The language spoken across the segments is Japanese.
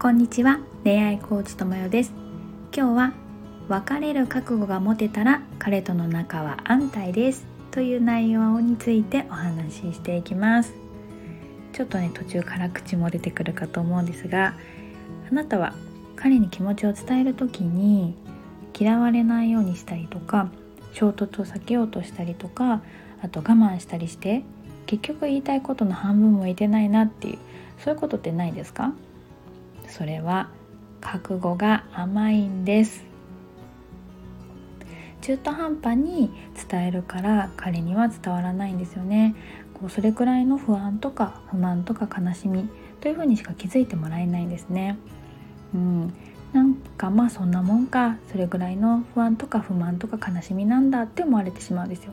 こんにちは。恋愛コーチともよです。今日は別れる覚悟が持てたら彼との仲は安泰です。という内容についてお話ししていきます。ちょっとね途中から口も出てくるかと思うんですがあなたは彼に気持ちを伝える時に嫌われないようにしたりとか衝突を避けようとしたりとかあと我慢したりして結局言いたいことの半分も言えてないなっていうそういうことってないですか？それは覚悟が甘いんです。中途半端に伝えるから彼には伝わらないんですよね。こうそれくらいの不安とか不満とか悲しみというふうにしか気づいてもらえないんですね。うん。なんかまあそんなもんか。それぐらいの不安とか不満とか悲しみなんだって思われてしまうんですよ。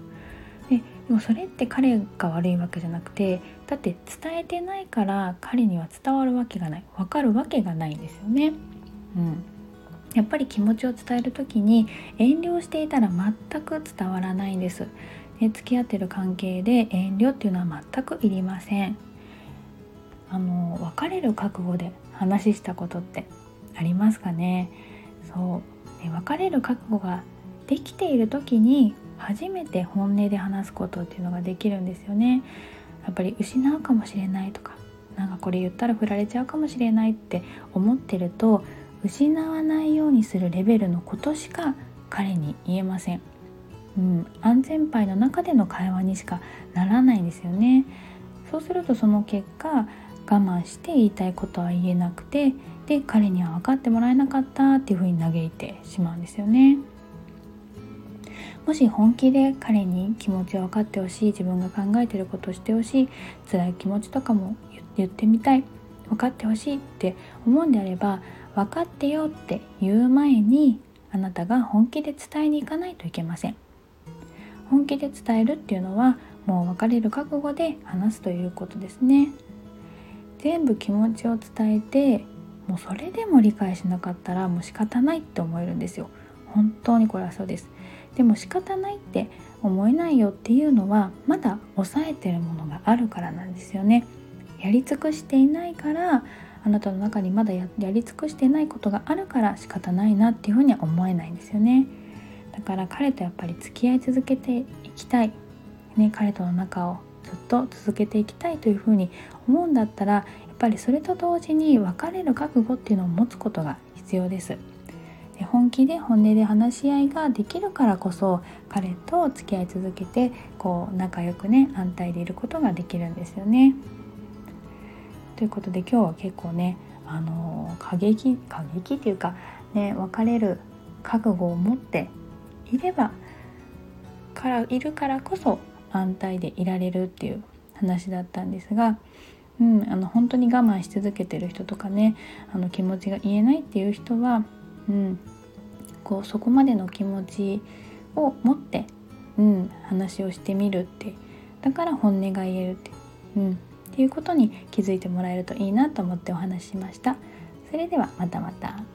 ででもそれって彼が悪いわけじゃなくてだって伝えてないから彼には伝わるわけがない分かるわけがないんですよね。うん、やっぱり気持ちを伝える時に遠慮していたら全く伝わらないんです。で付き合ってる関係で遠慮っていうのは全くいりません。あの別れる覚悟で話したことってありますかねそう別れる覚悟ができている時に初めて本音で話すことっていうのができるんですよね。やっぱり失うかもしれないとかなんかこれ言ったら振られちゃうかもしれないって思ってると失わないようにするレベルのことしか彼に言えません、うん、安全牌の中での会話にしかならないんですよね。そうするとその結果我慢して言いたいことは言えなくてで彼には分かってもらえなかったっていうふうに嘆いてしまうんですよね。もし本気で彼に気持ちを分かってほしい自分が考えてることをしてほしい辛い気持ちとかも言ってみたい分かってほしいって思うんであれば分かってよって言う前にあなたが本気で伝えに行かないといけません。本気で伝えるっていうのはもう別れる覚悟で話すということですね。全部気持ちを伝えてもうそれでも理解しなかったらもう仕方ないって思えるんですよ。本当にこれはそうです。でも仕方ないって思えないよっていうのはまだ抑えてるものがあるからなんですよね。やり尽くしていないからあなたの中にまだやり尽くしてないことがあるから仕方ないなっていうふうには思えないんですよね。だから彼とやっぱり付き合い続けていきたい、ね、彼との仲をずっと続けていきたいというふうに思うんだったらやっぱりそれと同時に別れる覚悟っていうのを持つことが必要です。本気で本音で話し合いができるからこそ彼と付き合い続けてこう仲良くね安泰でいることができるんですよね。ということで今日は結構ねあの過激過激っていうかね別れる覚悟を持っていればからいるからこそ安泰でいられるっていう話だったんですが、うん、あの本当に我慢し続けてる人とかねあの気持ちが言えないっていう人はうん、こうそこまでの気持ちを持って、うん、話をしてみるってだから本音が言えるって、うん、っていうことに気づいてもらえるといいなと思ってお話ししました。それではまたまた。